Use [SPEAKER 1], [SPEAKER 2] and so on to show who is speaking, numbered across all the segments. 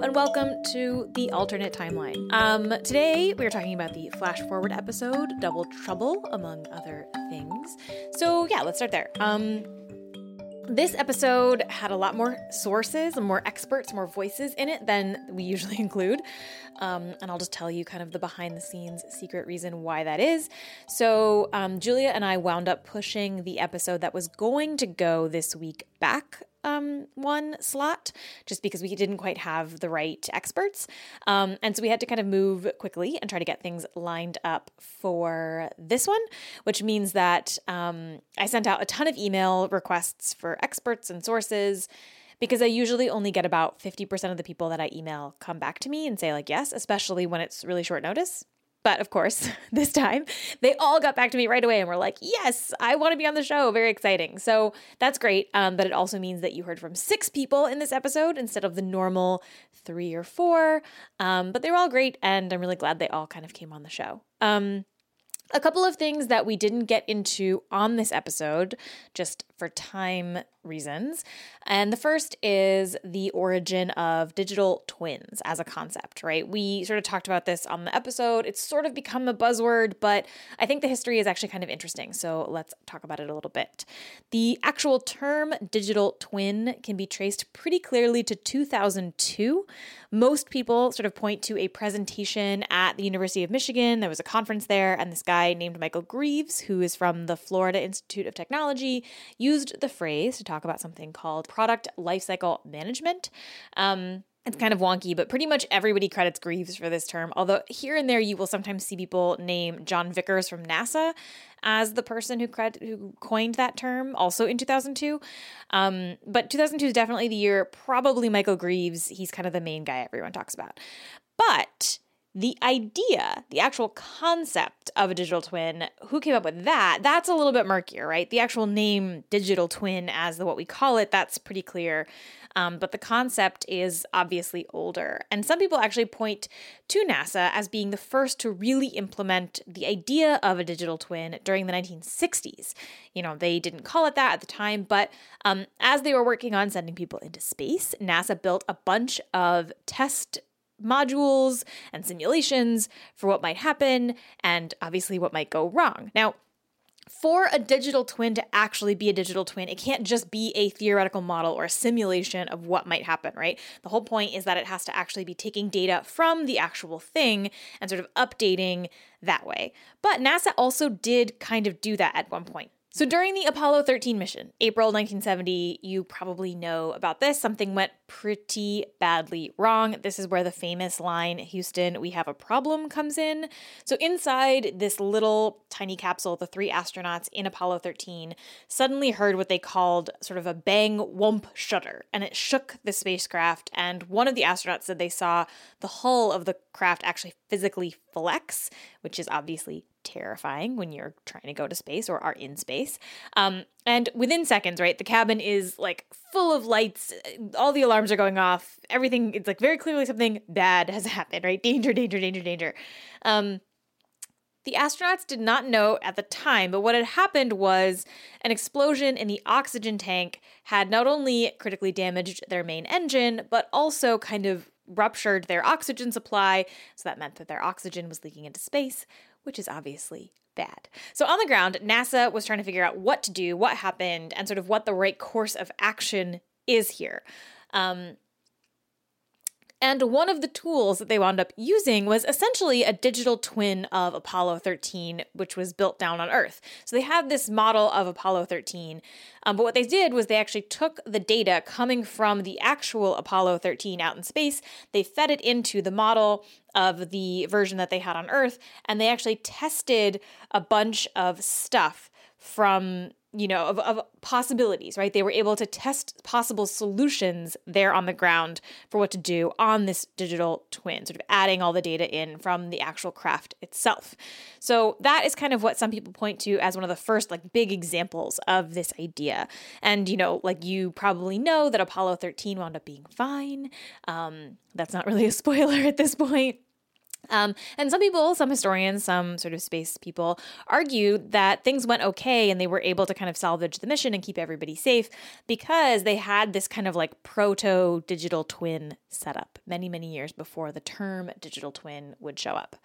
[SPEAKER 1] And welcome to the alternate timeline. Um, today we are talking about the flash forward episode, Double Trouble, among other things. So yeah, let's start there. Um, this episode had a lot more sources more experts, more voices in it than we usually include. Um, and I'll just tell you kind of the behind the scenes secret reason why that is. So, um, Julia and I wound up pushing the episode that was going to go this week back um, one slot just because we didn't quite have the right experts. Um, and so we had to kind of move quickly and try to get things lined up for this one, which means that um, I sent out a ton of email requests for experts and sources because I usually only get about 50% of the people that I email come back to me and say, like, yes, especially when it's really short notice. But of course, this time they all got back to me right away and were like, yes, I want to be on the show. Very exciting. So that's great. Um, but it also means that you heard from six people in this episode instead of the normal three or four. Um, but they were all great. And I'm really glad they all kind of came on the show. Um, a couple of things that we didn't get into on this episode, just for time reasons. And the first is the origin of digital twins as a concept, right? We sort of talked about this on the episode. It's sort of become a buzzword, but I think the history is actually kind of interesting. So let's talk about it a little bit. The actual term digital twin can be traced pretty clearly to 2002. Most people sort of point to a presentation at the University of Michigan. There was a conference there, and this guy named Michael Grieves, who is from the Florida Institute of Technology, used the phrase to talk about something called product lifecycle management. Um, it's kind of wonky, but pretty much everybody credits Grieves for this term. Although here and there, you will sometimes see people name John Vickers from NASA as the person who cred- who coined that term, also in 2002. Um, but 2002 is definitely the year. Probably Michael Grieves. He's kind of the main guy everyone talks about. But the idea, the actual concept of a digital twin, who came up with that? That's a little bit murkier, right? The actual name digital twin, as the what we call it, that's pretty clear. Um, but the concept is obviously older. And some people actually point to NASA as being the first to really implement the idea of a digital twin during the 1960s. You know, they didn't call it that at the time, but um, as they were working on sending people into space, NASA built a bunch of test modules and simulations for what might happen and obviously what might go wrong. Now, for a digital twin to actually be a digital twin, it can't just be a theoretical model or a simulation of what might happen, right? The whole point is that it has to actually be taking data from the actual thing and sort of updating that way. But NASA also did kind of do that at one point. So during the Apollo 13 mission, April 1970, you probably know about this. Something went pretty badly wrong. This is where the famous line, Houston, we have a problem, comes in. So inside this little tiny capsule, the three astronauts in Apollo 13 suddenly heard what they called sort of a bang whoomp shudder, and it shook the spacecraft. And one of the astronauts said they saw the hull of the craft actually physically flex, which is obviously terrifying when you're trying to go to space or are in space. Um, and within seconds, right, the cabin is like full of lights, all the alarms are going off, everything, it's like very clearly something bad has happened, right? Danger, danger, danger, danger. Um, the astronauts did not know at the time, but what had happened was an explosion in the oxygen tank had not only critically damaged their main engine, but also kind of ruptured their oxygen supply. So that meant that their oxygen was leaking into space, which is obviously bad. So on the ground, NASA was trying to figure out what to do, what happened, and sort of what the right course of action is here. Um, and one of the tools that they wound up using was essentially a digital twin of Apollo 13, which was built down on Earth. So they had this model of Apollo 13. Um, but what they did was they actually took the data coming from the actual Apollo 13 out in space, they fed it into the model of the version that they had on Earth, and they actually tested a bunch of stuff from you know, of, of possibilities, right? They were able to test possible solutions there on the ground for what to do on this digital twin, sort of adding all the data in from the actual craft itself. So that is kind of what some people point to as one of the first like big examples of this idea. And, you know, like you probably know that Apollo 13 wound up being fine. Um, that's not really a spoiler at this point. Um, and some people, some historians, some sort of space people argue that things went okay and they were able to kind of salvage the mission and keep everybody safe because they had this kind of like proto digital twin setup many, many years before the term digital twin would show up.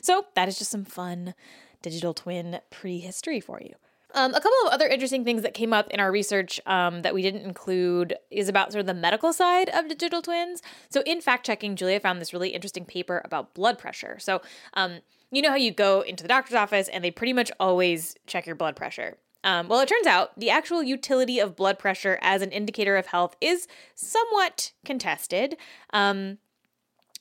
[SPEAKER 1] So that is just some fun digital twin prehistory for you. Um, a couple of other interesting things that came up in our research um, that we didn't include is about sort of the medical side of digital twins. So, in fact checking, Julia found this really interesting paper about blood pressure. So, um, you know how you go into the doctor's office and they pretty much always check your blood pressure. Um, well, it turns out the actual utility of blood pressure as an indicator of health is somewhat contested. Um,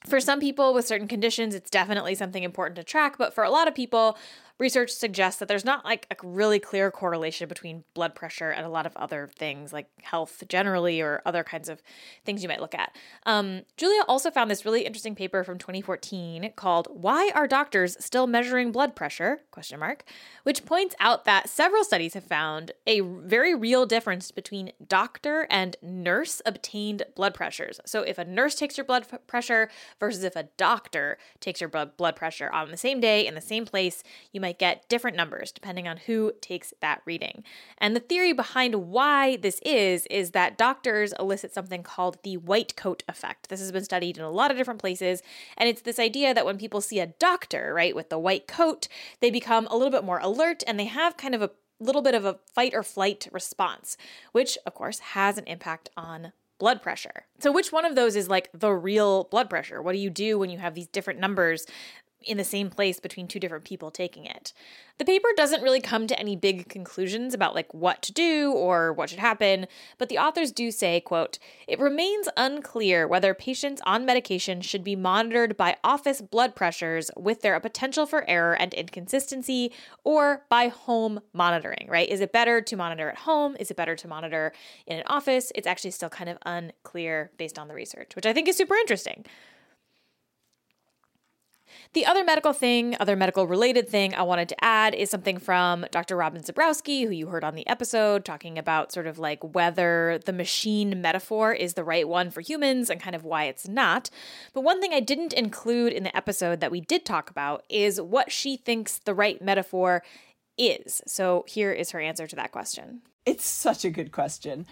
[SPEAKER 1] for some people with certain conditions, it's definitely something important to track, but for a lot of people, research suggests that there's not like a really clear correlation between blood pressure and a lot of other things like health generally or other kinds of things you might look at. Um, Julia also found this really interesting paper from 2014 called "Why Are Doctors Still Measuring Blood Pressure?" question mark, which points out that several studies have found a very real difference between doctor and nurse obtained blood pressures. So if a nurse takes your blood pressure versus if a doctor takes your blood pressure on the same day in the same place, you might might get different numbers depending on who takes that reading. And the theory behind why this is, is that doctors elicit something called the white coat effect. This has been studied in a lot of different places. And it's this idea that when people see a doctor, right, with the white coat, they become a little bit more alert and they have kind of a little bit of a fight or flight response, which of course has an impact on blood pressure. So, which one of those is like the real blood pressure? What do you do when you have these different numbers in the same place between two different people taking it. The paper doesn't really come to any big conclusions about like what to do or what should happen, but the authors do say, quote, "It remains unclear whether patients on medication should be monitored by office blood pressures with their potential for error and inconsistency or by home monitoring, right? Is it better to monitor at home? Is it better to monitor in an office? It's actually still kind of unclear based on the research, which I think is super interesting. The other medical thing, other medical related thing I wanted to add is something from Dr. Robin Zebrowski, who you heard on the episode, talking about sort of like whether the machine metaphor is the right one for humans and kind of why it's not. But one thing I didn't include in the episode that we did talk about is what she thinks the right metaphor is. So here is her answer to that question.
[SPEAKER 2] It's such a good question.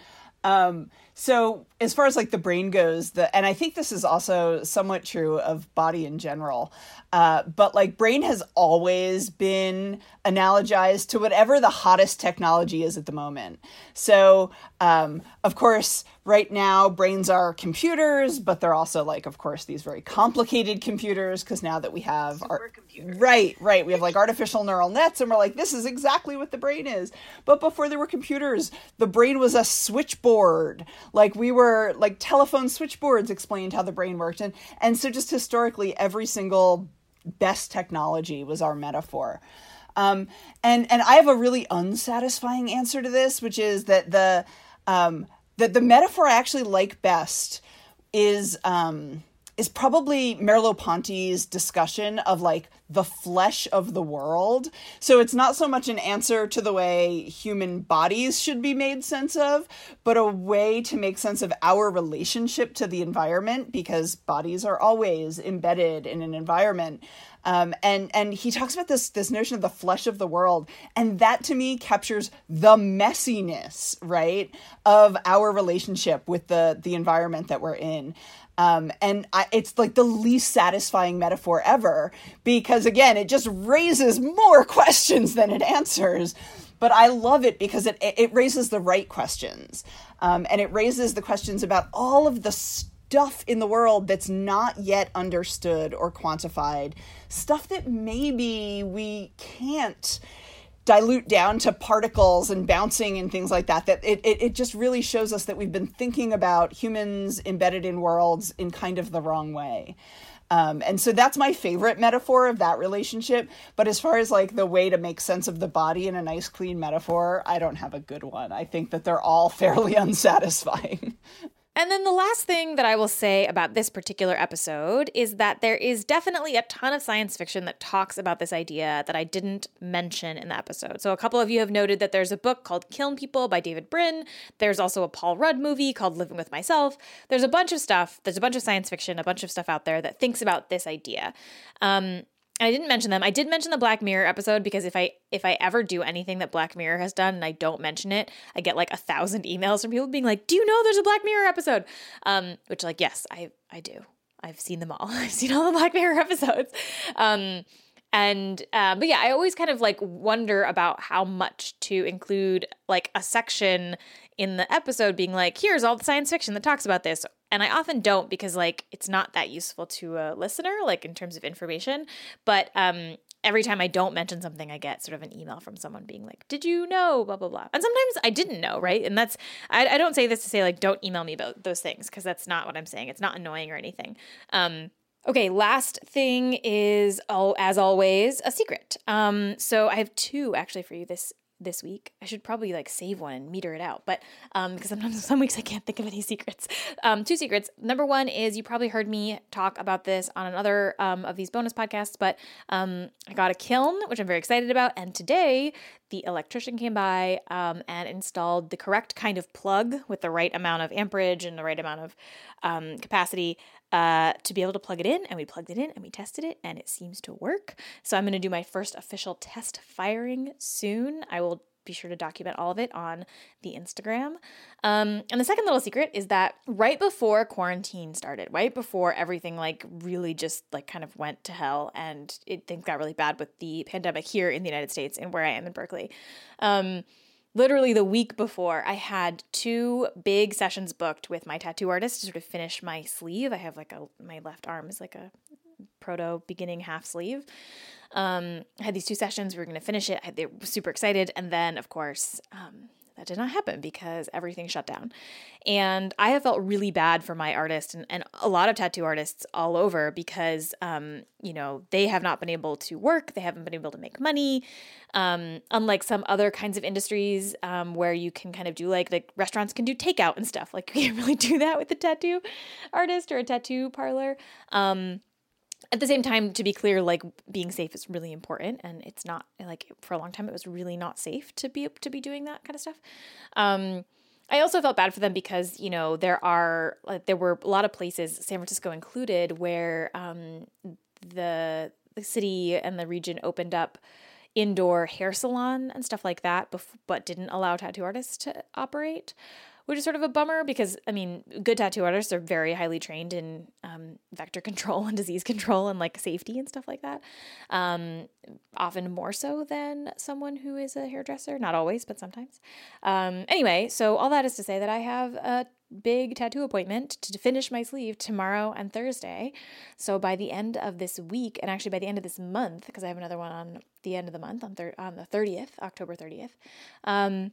[SPEAKER 2] Um, so as far as like the brain goes, the and I think this is also somewhat true of body in general. Uh, but like brain has always been analogized to whatever the hottest technology is at the moment. So um, of course, right now brains are computers, but they're also like, of course, these very complicated computers because now that we have our right, right, we have like artificial neural nets, and we're like, this is exactly what the brain is. But before there were computers, the brain was a switchboard. Like we were like telephone switchboards explained how the brain worked. And and so just historically every single best technology was our metaphor. Um, and and i have a really unsatisfying answer to this which is that the um, that the metaphor i actually like best is um, is probably Merleau-Ponty's discussion of like the flesh of the world. So it's not so much an answer to the way human bodies should be made sense of, but a way to make sense of our relationship to the environment because bodies are always embedded in an environment. Um, and and he talks about this this notion of the flesh of the world, and that to me captures the messiness, right, of our relationship with the the environment that we're in. Um, and I, it's like the least satisfying metaphor ever because, again, it just raises more questions than it answers. But I love it because it, it raises the right questions. Um, and it raises the questions about all of the stuff in the world that's not yet understood or quantified, stuff that maybe we can't dilute down to particles and bouncing and things like that that it, it, it, just really shows us that we've been thinking about humans embedded in worlds in kind of the wrong way um, and so that's my favorite metaphor of that relationship. But as far as like the way to make sense of the body in a nice clean metaphor i don't have a good one. I think that they're all fairly unsatisfying
[SPEAKER 1] And then the last thing that I will say about this particular episode is that there is definitely a ton of science fiction that talks about this idea that I didn't mention in the episode. So, a couple of you have noted that there's a book called Kiln People by David Brin. There's also a Paul Rudd movie called Living with Myself. There's a bunch of stuff, there's a bunch of science fiction, a bunch of stuff out there that thinks about this idea. Um, I didn't mention them. I did mention the Black Mirror episode because if I if I ever do anything that Black Mirror has done and I don't mention it, I get like a thousand emails from people being like, "Do you know there's a Black Mirror episode?" Um, which like yes, I I do. I've seen them all. I've seen all the Black Mirror episodes. Um, and uh, but yeah, I always kind of like wonder about how much to include like a section in the episode being like, here's all the science fiction that talks about this. And I often don't because like it's not that useful to a listener, like in terms of information. But um every time I don't mention something, I get sort of an email from someone being like, "Did you know?" Blah blah blah. And sometimes I didn't know, right? And that's I, I don't say this to say like don't email me about those things because that's not what I'm saying. It's not annoying or anything. Um, okay, last thing is oh, as always, a secret. Um, so I have two actually for you this this week. I should probably like save one and meter it out, but um, because sometimes some weeks I can't think of any secrets. Um, two secrets. Number one is you probably heard me talk about this on another um, of these bonus podcasts, but um, I got a kiln, which I'm very excited about, and today the electrician came by um, and installed the correct kind of plug with the right amount of amperage and the right amount of um, capacity uh, to be able to plug it in. And we plugged it in and we tested it, and it seems to work. So I'm going to do my first official test firing soon. I will be sure to document all of it on the Instagram. Um, and the second little secret is that right before quarantine started, right before everything like really just like kind of went to hell and it things got really bad with the pandemic here in the United States and where I am in Berkeley. Um, literally the week before, I had two big sessions booked with my tattoo artist to sort of finish my sleeve. I have like a my left arm is like a proto beginning half sleeve. Um, I had these two sessions. We were going to finish it. I, they were super excited, and then of course. Um, that did not happen because everything shut down. And I have felt really bad for my artist and, and a lot of tattoo artists all over because, um, you know, they have not been able to work, they haven't been able to make money. Um, unlike some other kinds of industries um, where you can kind of do like, like restaurants can do takeout and stuff. Like you can't really do that with a tattoo artist or a tattoo parlor. Um, at the same time to be clear like being safe is really important and it's not like for a long time it was really not safe to be to be doing that kind of stuff. Um I also felt bad for them because you know there are like there were a lot of places, San Francisco included, where um, the the city and the region opened up indoor hair salon and stuff like that, bef- but didn't allow tattoo artists to operate which is sort of a bummer because I mean, good tattoo artists are very highly trained in um, vector control and disease control and like safety and stuff like that. Um, often more so than someone who is a hairdresser. Not always, but sometimes. Um, anyway, so all that is to say that I have a big tattoo appointment to finish my sleeve tomorrow and Thursday. So by the end of this week, and actually by the end of this month, because I have another one on the end of the month on thir- on the thirtieth, October thirtieth. Um,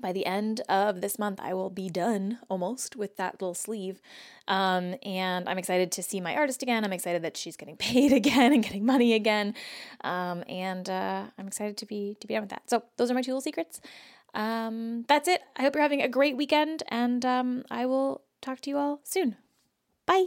[SPEAKER 1] by the end of this month, I will be done almost with that little sleeve. Um, and I'm excited to see my artist again. I'm excited that she's getting paid again and getting money again. Um, and uh, I'm excited to be to be done with that. So those are my two little secrets. Um, that's it. I hope you're having a great weekend, and um, I will talk to you all soon. Bye.